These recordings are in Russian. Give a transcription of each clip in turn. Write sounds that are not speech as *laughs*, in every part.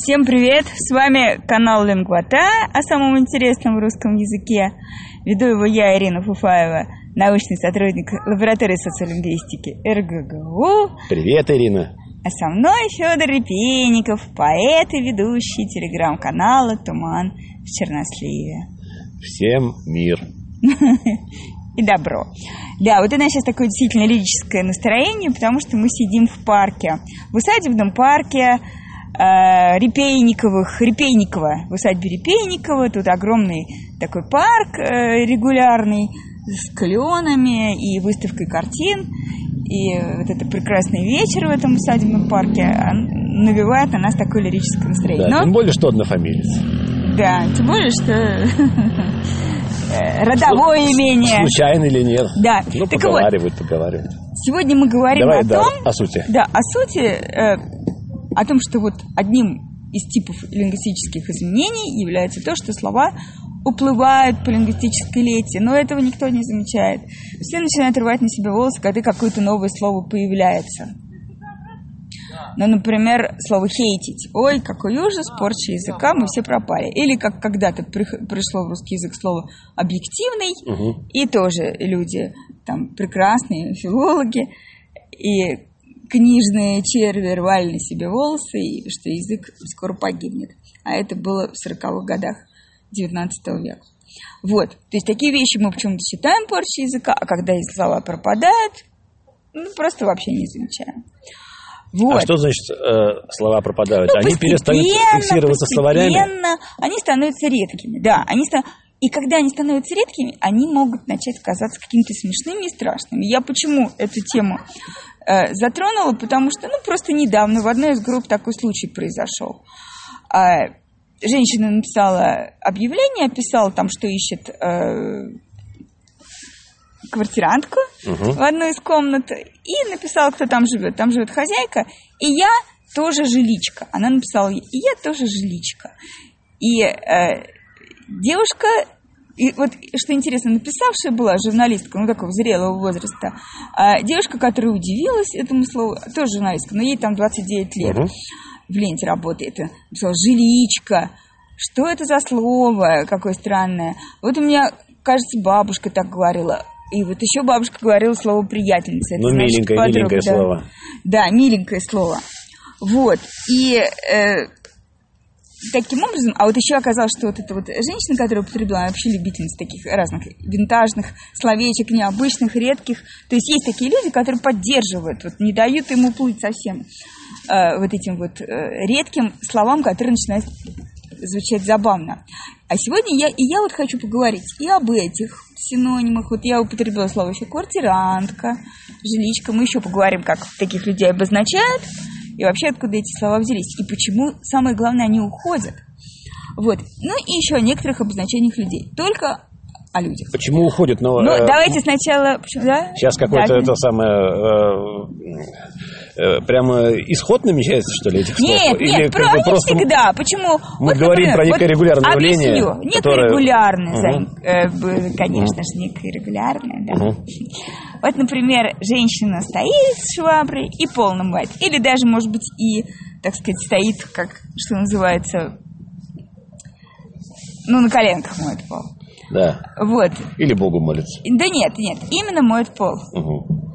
Всем привет! С вами канал Лингвата о самом интересном в русском языке. Веду его я, Ирина Фуфаева, научный сотрудник лаборатории социолингвистики РГГУ. Привет, Ирина! А со мной Федор Репейников, поэт и ведущий телеграм-канала «Туман в Черносливе». Всем мир! *laughs* и добро. Да, вот у нас сейчас такое действительно лирическое настроение, потому что мы сидим в парке, в усадебном парке э, Репейниковых, Репейникова, в усадьбе Репейникова. Тут огромный такой парк э, регулярный с кленами и выставкой картин. И вот это прекрасный вечер в этом усадебном парке навевает на нас такое лирическое настроение. Да, Но... Тем более, что однофамилец. Да, тем более, что *laughs* Э, родовое имение. Случайно или нет? Да. Ну, так поговаривают, вот, поговаривают. Сегодня мы говорим Давай, о да, том... о сути. Да, о сути, э, о том, что вот одним из типов лингвистических изменений является то, что слова уплывают по лингвистической лете, но этого никто не замечает. Все начинают рвать на себе волосы, когда какое-то новое слово появляется. Ну, например, слово «хейтить». Ой, какой ужас, порча языка, мы все пропали. Или как когда-то пришло в русский язык слово «объективный», угу. и тоже люди там прекрасные филологи и книжные черви рвали себе волосы, и что язык скоро погибнет. А это было в 40-х годах 19 века. Вот, то есть такие вещи мы почему-то считаем порчей языка, а когда слова пропадают, ну, просто вообще не замечаем. Вот. А что значит э, слова пропадают? Ну, они перестают фиксироваться словарями? Они становятся редкими, да. Они ста... И когда они становятся редкими, они могут начать казаться какими-то смешными и страшными. Я почему эту тему затронула? Потому что, ну, просто недавно в одной из групп такой случай произошел. Э, женщина написала объявление, описала там, что ищет э, квартирантку угу. в одну из комнат и написала, кто там живет. Там живет хозяйка, и я тоже жиличка. Она написала, и я тоже жиличка. И э, девушка, и вот что интересно, написавшая была журналистка, ну такого зрелого возраста, э, девушка, которая удивилась этому слову, тоже журналистка, но ей там 29 лет, угу. в ленте работает, написала жиличка. Что это за слово? Какое странное. Вот у меня, кажется, бабушка так говорила. И вот еще бабушка говорила слово приятельница. Это ну, значит, миленькое, подруга, миленькое да. слово. Да, миленькое слово. Вот. И э, таким образом, а вот еще оказалось, что вот эта вот женщина, которая употребила, она вообще любительница таких разных винтажных словечек, необычных, редких. То есть есть такие люди, которые поддерживают, вот не дают ему плыть совсем э, вот этим вот э, редким словам, которые начинают звучать забавно. А сегодня я, и я вот хочу поговорить и об этих синонимах. Вот я употребила слово еще квартирантка, жиличка. Мы еще поговорим, как таких людей обозначают, и вообще откуда эти слова взялись, и почему, самое главное, они уходят. Вот. Ну и еще о некоторых обозначениях людей. Только о людях. Почему уходят? Но, ну, э, давайте сначала... Да? Сейчас какое-то да. это самое... Э, прямо исход намечается, что ли, этих нет, слов? Нет, нет, про, не просто всегда. Почему? Мы вот, говорим например, про некорегулярное вот явление. Объясню. Которое... Некорегулярное, угу. э, конечно же, некорегулярное, да. Угу. Вот, например, женщина стоит с шваброй и полным мать. Или даже, может быть, и, так сказать, стоит, как, что называется, ну, на коленках моет пол. Да. Вот. Или Богу молится. Да нет, нет, именно моет пол. Угу.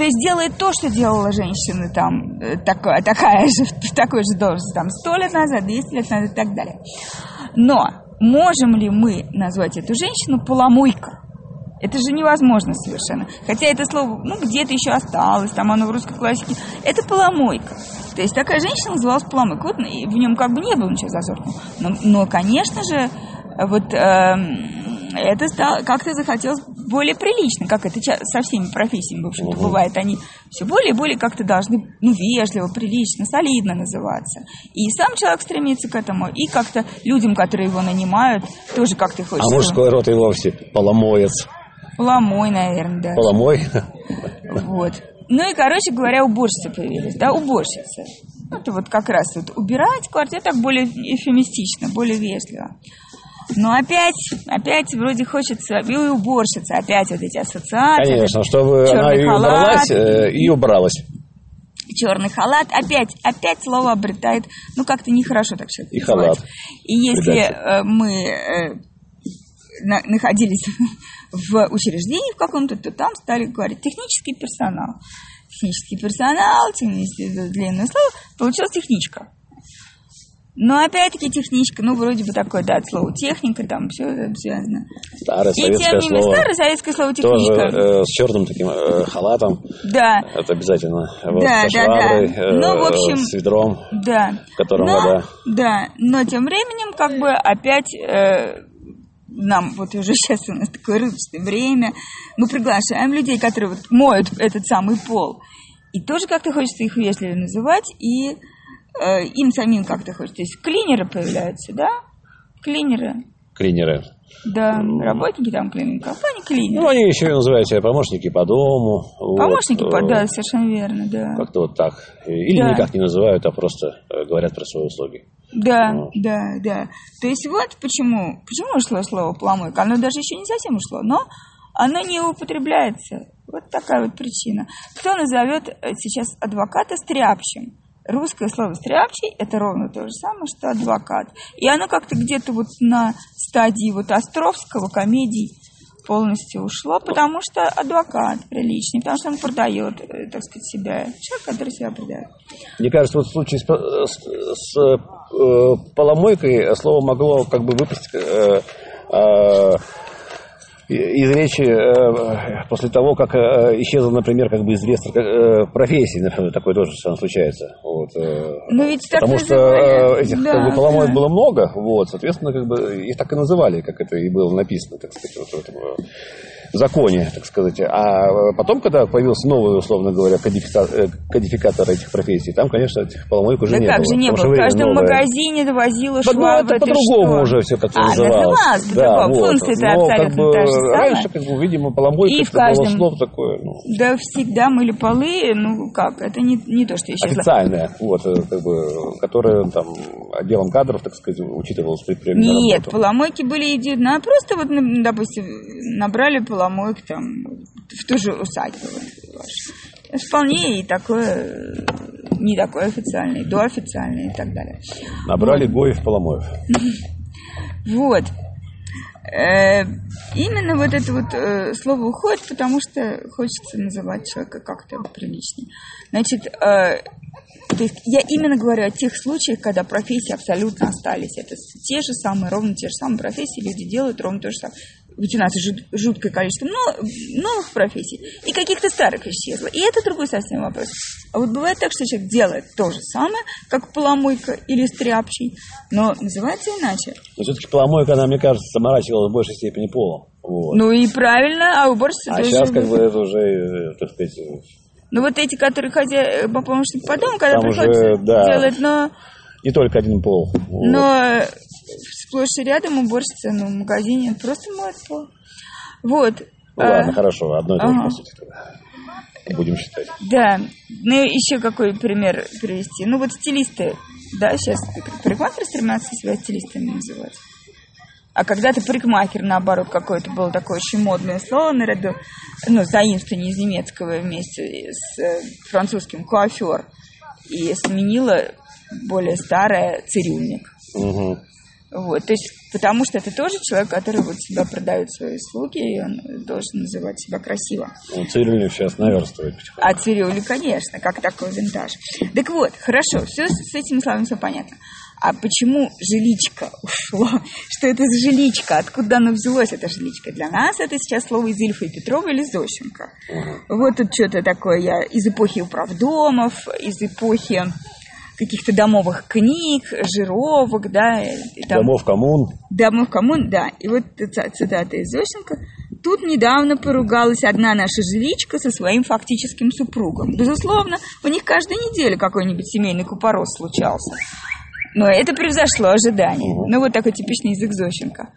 То есть делает то, что делала женщина там, э, такая, такая же, в *laughs* такой же должности, там, сто лет назад, 200 лет назад и так далее. Но можем ли мы назвать эту женщину поломойка? Это же невозможно совершенно. Хотя это слово, ну, где-то еще осталось, там оно в русской классике. Это поломойка. То есть такая женщина называлась поломойка. Вот в нем как бы не было ничего зазорного. Но, но конечно же, вот э, это стало, как-то захотелось более прилично, как это со всеми профессиями, в общем-то, угу. бывает. Они все более и более как-то должны, ну, вежливо, прилично, солидно называться. И сам человек стремится к этому, и как-то людям, которые его нанимают, тоже как-то хочется. А мужской род и вовсе поломоец. Поломой, наверное, да. Поломой? Вот. Ну и, короче говоря, уборщица появилась, да, уборщица. Это вот как раз вот убирать квартиру так более эфемистично, более вежливо. Но опять, опять вроде хочется, и уборщица, опять вот эти ассоциации. Конечно, чтобы она и убралась, э, и убралась. черный халат, опять, опять слово обретает, ну, как-то нехорошо так сейчас И халат. И если э, мы э, на, находились *laughs* в учреждении в каком-то, то там стали говорить технический персонал. Технический персонал, длинное слово, получилась техничка. Но опять-таки техничка, ну, вроде бы такое, да, от слова техника, там все связано. Старое И тем советское не менее, слово. старое советское слово Тоже техничка. э, с черным таким э, халатом. Да, Это обязательно. Вот, Да, со да, да. э, Ну, в общем, с ведром, да. в котором но, вода. Да, но тем временем, как бы, опять э, нам, вот уже *laughs* сейчас у нас такое рыночное время, мы приглашаем людей, которые вот моют этот самый пол. И тоже как-то хочется их вежливо называть, и э, им самим как-то хочется. То есть клинеры появляются, да? Клинеры. Клинеры. Да, работники там клининг компании, клинеры. Ну, они еще и называют себя помощники по дому. вот, Помощники, э, да, совершенно верно, да. Как-то вот так. Или Да. никак не называют, а просто э, говорят про свои услуги. Да, Вот. да, да. То есть вот почему, почему ушло слово поломойка. Оно даже еще не совсем ушло, но оно не употребляется. Вот такая вот причина. Кто назовет э, сейчас адвоката стряпчим? Русское слово стряпчий – это ровно то же самое, что адвокат. И оно как-то где-то вот на стадии вот Островского комедий полностью ушло, потому что адвокат приличный, потому что он продает, э, так сказать, себя. Человек, который себя продает. Мне кажется, вот в случае с, с- с, э, поломойкой слово могло как бы выпасть э, э, из речи э, после того, как э, исчезла, например, как бы из реестра э, профессий, например, такое тоже случается. Вот, э, Но ведь так потому что называли. э, этих Да, как бы, поломоек да. было много, вот, соответственно, как бы их так и называли, как это и было написано, так сказать, вот в этом э, законе, так сказать. А потом, когда появился новый, условно говоря, кодифика- э, кодификатор этих профессий, там, конечно, этих поломоек уже Да не как было. же не было? В каждом новое. магазине довозила Под- ну, это по-другому уже все как-то А, называлось. называлось по-другому. Функция-то но как абсолютно бы та же самая. раньше, как бы, видимо, поломойка И в это было каждом- слово такое, ну, Да всегда мыли полы, ну как, это не, не то, что исчезло. официальное, вот, э, как бы, которое там отделом кадров, так сказать, учитывалось при приеме Нет, поломойки были едино. Просто вот, ну, допустим, набрали поломойк там в ту же усадьбу вот. Вполне и такое, не такое официальное, доофициальное и так далее. Набрали Гоев Поломоев. *laughs* Вот. Именно вот это вот э, слово уходит, потому что хочется называть человека как-то приличнее. Значит, э, то есть я именно говорю о тех случаях, когда профессии абсолютно остались. Это те же самые, ровно те же самые профессии, люди делают ровно то же самое. Ведь у нас жут- жуткое количество но- новых профессий и каких-то старых исчезло. И это другой совсем вопрос. А вот бывает так, что человек делает то же самое, как поломойка или стряпчий, но называется иначе. Но все-таки поломойка, она, мне кажется, заморачивалась в большей степени полом. Вот. Ну и правильно, а уборщица а сейчас, как бы, это уже, э, так сказать, э, Ну вот эти, которые хозя... помощник по дому, когда Там уже, приходится да. делать, но, не только один пол. Вот. Сплошь и рядом уборщица ну, в магазине просто моет пол. Вот. Ну, А, ладно, хорошо, одно и то же, ага. тогда. Будем считать. Да. Ну, еще какой пример привести? Ну, вот стилисты, да, сейчас парикмахеры стремятся себя стилистами называть. А когда-то парикмахер, наоборот, какое-то было такое очень модное слово наряду, ну, заимствование из немецкого вместе с э, французским куафер. И сменило более старое цирюльник. Мгм. Вот, то есть, потому что это тоже человек, который вот себя продает свои услуги, и он должен называть себя красиво. Ну, цирюльник сейчас наверстывает потихоньку. А цирюли, конечно, как такой винтаж. Так вот, хорошо, все с этими словами все понятно. А почему жиличка ушло? *laughs* Что это за жиличка? Откуда оно взялось, эта жиличка? Для нас это сейчас слово из Ильфа и Петрова или Зощенко. Вот тут что-то такое я из эпохи управдомов, из эпохи каких-то домовых книг, жировок, да, и там- Домов коммун. Домов коммун, да. И вот цитата из Зощенко. Тут недавно поругалась одна наша жиличка со своим фактическим супругом. Безусловно, у них каждую неделю какой-нибудь семейный купорос случался. Но это превзошло ожидания. Ну, вот такой типичный язык Зощенко.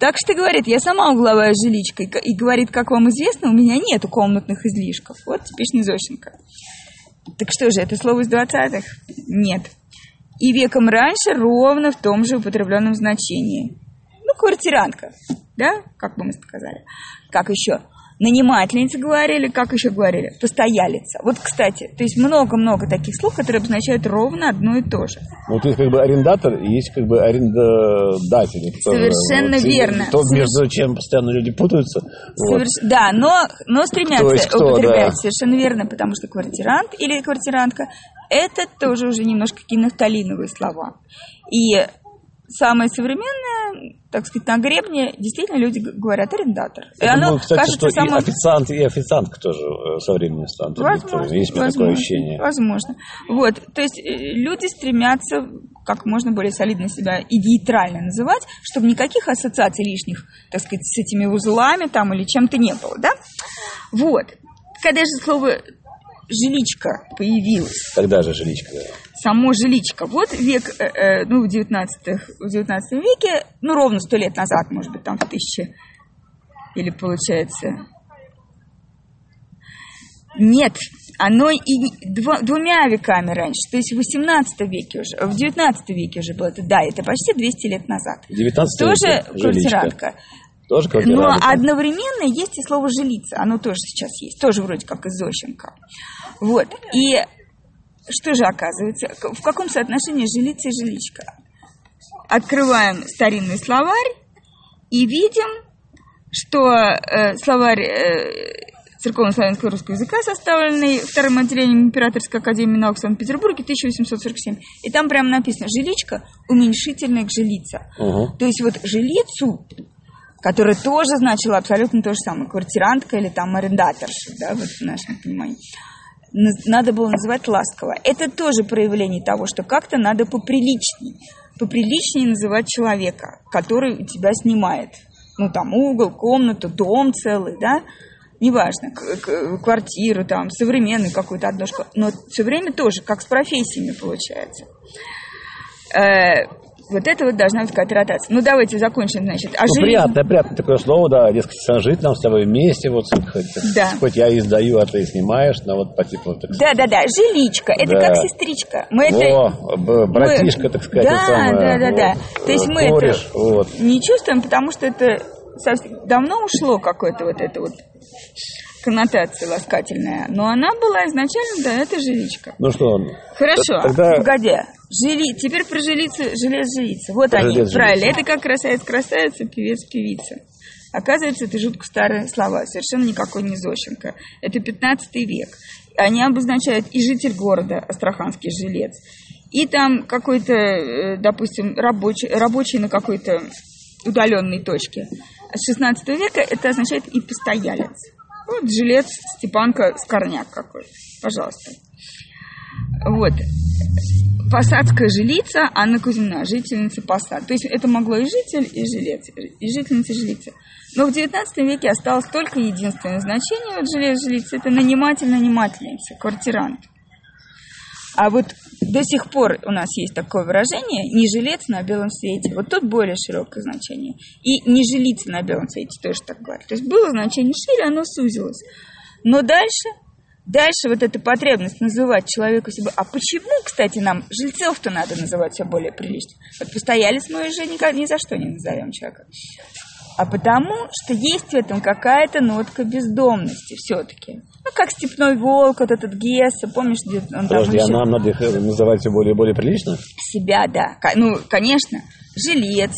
Так что, говорит, я сама угловая жиличка. И, ка- и говорит, как вам известно, у меня нету комнатных излишков. Вот типичный Зощенко. Так что же, это слово из 20-х? Нет. И веком раньше ровно в том же употребленном значении. Ну, квартирантка, да, как бы мы сказали. Как еще? Нанимательница говорили, как еще говорили, постоялица. Вот, кстати, то есть много-много таких слов, которые обозначают ровно одно и то же. Вот есть как бы арендатор и есть как бы арендодатель. Совершенно вот, верно. То, Соверш... между чем постоянно люди путаются. Соверш... Вот. Да, но, но стремятся кто, употреблять да. совершенно верно, потому что квартирант или квартирантка это тоже уже немножко какие нафталиновые слова. И самое современное, так сказать, на гребне, действительно люди говорят арендатор. Я и думаю, оно кстати, кажется что само... и официант, и официантка тоже э, со временем станут. Возможно, есть возможно, такое ощущение. Возможно. Вот, то есть э, люди стремятся как можно более солидно себя и нейтрально называть, чтобы никаких ассоциаций лишних, так сказать, с этими узлами там или чем-то не было, да? Вот. Когда же слово жиличка появилась. Когда же жиличка? Само жиличка. Вот век, э, э, ну, в 19, в 19 веке, ну, ровно сто лет назад, может быть, там в тысяче, или получается... Нет, оно и дво, двумя веками раньше, то есть в 18 веке уже, в 19 веке уже было это, да, это почти 200 лет назад. 19 Тоже квартирантка. Тоже Но одновременно есть и слово «жилица». Оно тоже сейчас есть. Тоже вроде как из Зощенко. Вот. И что же оказывается? В каком соотношении жилица и жиличка? Открываем старинный словарь и видим, что э, словарь э, церковно-славянского русского языка, составленный вторым отделением Императорской академии наук в Санкт-Петербурге, 1847. И там прямо написано «жиличка» уменьшительная к жилица. Угу. То есть вот жилицу которая тоже значила абсолютно то же самое, квартирантка или там арендаторша, да, вот в нашем понимании. Надо было называть ласково. Это тоже проявление того, что как-то надо поприличнее, поприличнее называть человека, который у тебя снимает. Ну, там, угол, комнату, дом целый, да, неважно, квартиру, там, современную какую-то однушку, но все время тоже, как с профессиями получается. Вот это вот должна быть какая-то ротация. Ну, давайте закончим, значит. А ну, жизнь... приятное, приятное такое слово, да, дескать, жить нам с тобой вместе, вот, хоть, да. хоть я издаю, а ты снимаешь, но вот по типу... Так да, да, да, жиличка, это да. как сестричка. Мы О, это... братишка, мы... так сказать, да, самое, да, да, да. Вот, То есть мы кореш, это вот. не чувствуем, потому что это совсем... давно ушло какое-то вот это вот коннотация ласкательная. Но она была изначально, да, это жиличка. Ну что? Хорошо, тогда... погоди. Жили... Теперь про жилицу, желез жилица. Вот они, Желез правильно. Это как красавец-красавица, певец-певица. Оказывается, это жутко старые слова, совершенно никакой не Зощенко. Это 15 век. Они обозначают и житель города, Астраханский жилец, и там какой-то, э, допустим, рабочий, рабочий на какой-то удаленной точке. С 16 века это означает и постоялец. Вот жилец Степанка Скорняк какой. Пожалуйста. Вот. Посадская жилица, Анна Кузьмина, жительница посад. То есть это могло и житель, и жилец, и жительница, жилица. Но в XIX веке осталось только единственное значение вот жилец, жилица. Это наниматель, нанимательница, квартирант. А вот до сих пор у нас есть такое выражение «не жилец на белом свете». Вот тут более широкое значение. И «не жилица на белом свете» тоже так говорят. То есть было значение шире, оно сузилось. Но дальше, дальше вот эта потребность называть человеку себя... А почему, кстати, нам жильцов-то надо называть все более прилично? Вот постоялец мы уже никак, ни за что не назовем человека. А потому, что есть в этом какая-то нотка бездомности все-таки. Ну, как степной волк, вот этот Гесса, помнишь, где он Подожди, там а нам надо их называть все более и более прилично? Себя, да. Ну, конечно, жилец,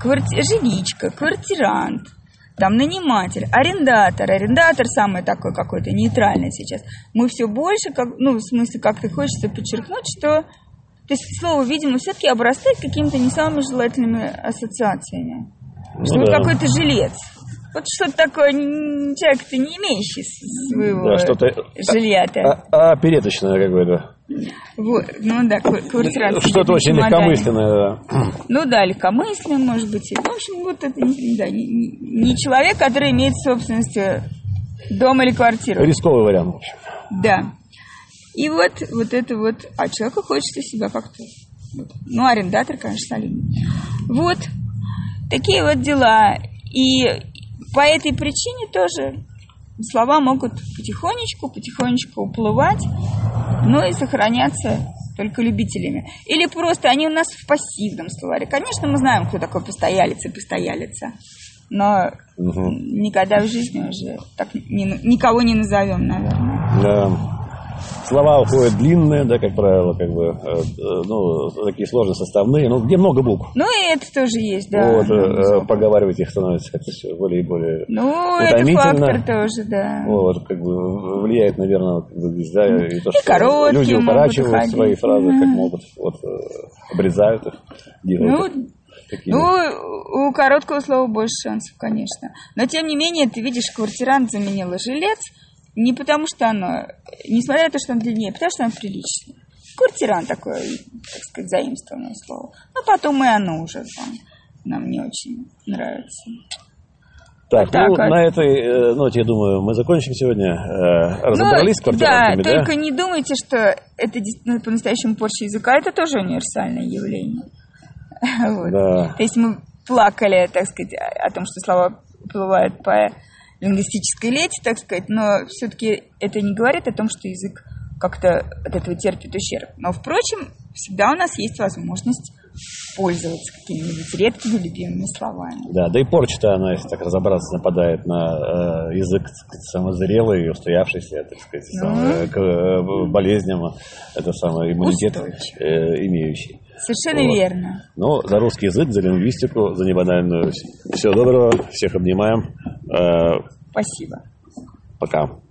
кварти... жиличка, квартирант, там наниматель, арендатор. Арендатор самый такой какой-то нейтральный сейчас. Мы все больше, как, ну, в смысле, как-то хочется подчеркнуть, что то есть слово, видимо, все-таки обрастает какими-то не самыми желательными ассоциациями. Ну, что да. какой-то жилец. Вот что-то такое, человек-то не имеющий своего Да, что-то жилья-то. а, а, опереточное какое-то. Вот, ну да, квар- квартирант. Что-то очень легкомысленное, да. Ну да, легкомысленное, может быть. В общем, вот это не, да, не- человек, который имеет в собственности дом или квартиру. Рисковый вариант, в общем. Да. И вот, вот это вот, а человеку хочется себя как-то, вот. ну, арендатор, конечно, солидный. Вот, такие вот дела. И по этой причине тоже слова могут потихонечку, потихонечку уплывать, но и сохраняться только любителями. Или просто они у нас в пассивном словаре. Конечно, мы знаем, кто такой постоялец и постоялица. но угу. никогда в жизни уже так не, никого не назовем, наверное. Да слова уходят длинные, да, как правило, как бы, э, э, ну, такие сложные, составные, ну, где много букв. Ну, и это тоже есть, да. Вот, э, поговаривать их становится как-то все более и более Ну, это фактор тоже, да. Вот, как бы, влияет, наверное, как бы, да, и то, и что люди укорачивают свои фразы, как могут, вот, обрезают их, делают ну, Такие. Ну, у короткого слова больше шансов, конечно. Но, тем не менее, ты видишь, квартирант заменила жилец, не потому что оно, несмотря на то, что оно длиннее, потому что оно приличное. Квартиран такое, так сказать, заимствованное слово. Но потом и оно уже там нам не очень нравится. Так, вот ну, вот. на этой э, ноте, я думаю, мы закончим сегодня. Э, разобрались ну, с квартирантами, да? только не думайте, что это ну, по-настоящему порча языка. Это тоже универсальное явление. *laughs* вот. да. То есть мы плакали, так сказать, о том, что слова плывают по лингвистической лете, так сказать, но все-таки это не говорит о том, что язык как-то от этого терпит ущерб. Но, впрочем, всегда у нас есть возможность пользоваться какими-нибудь редкими любимыми словами. Да, да и порча-то, она, если так разобраться, нападает на э, язык сказать, самозрелый, устоявшийся, так сказать, ну, сам, к э, болезням, это самый иммунитет э, имеющий. Совершенно вот. верно. Ну, за русский язык, за лингвистику, за небанальную. Всего доброго, всех обнимаем. Э, Спасибо. Пока.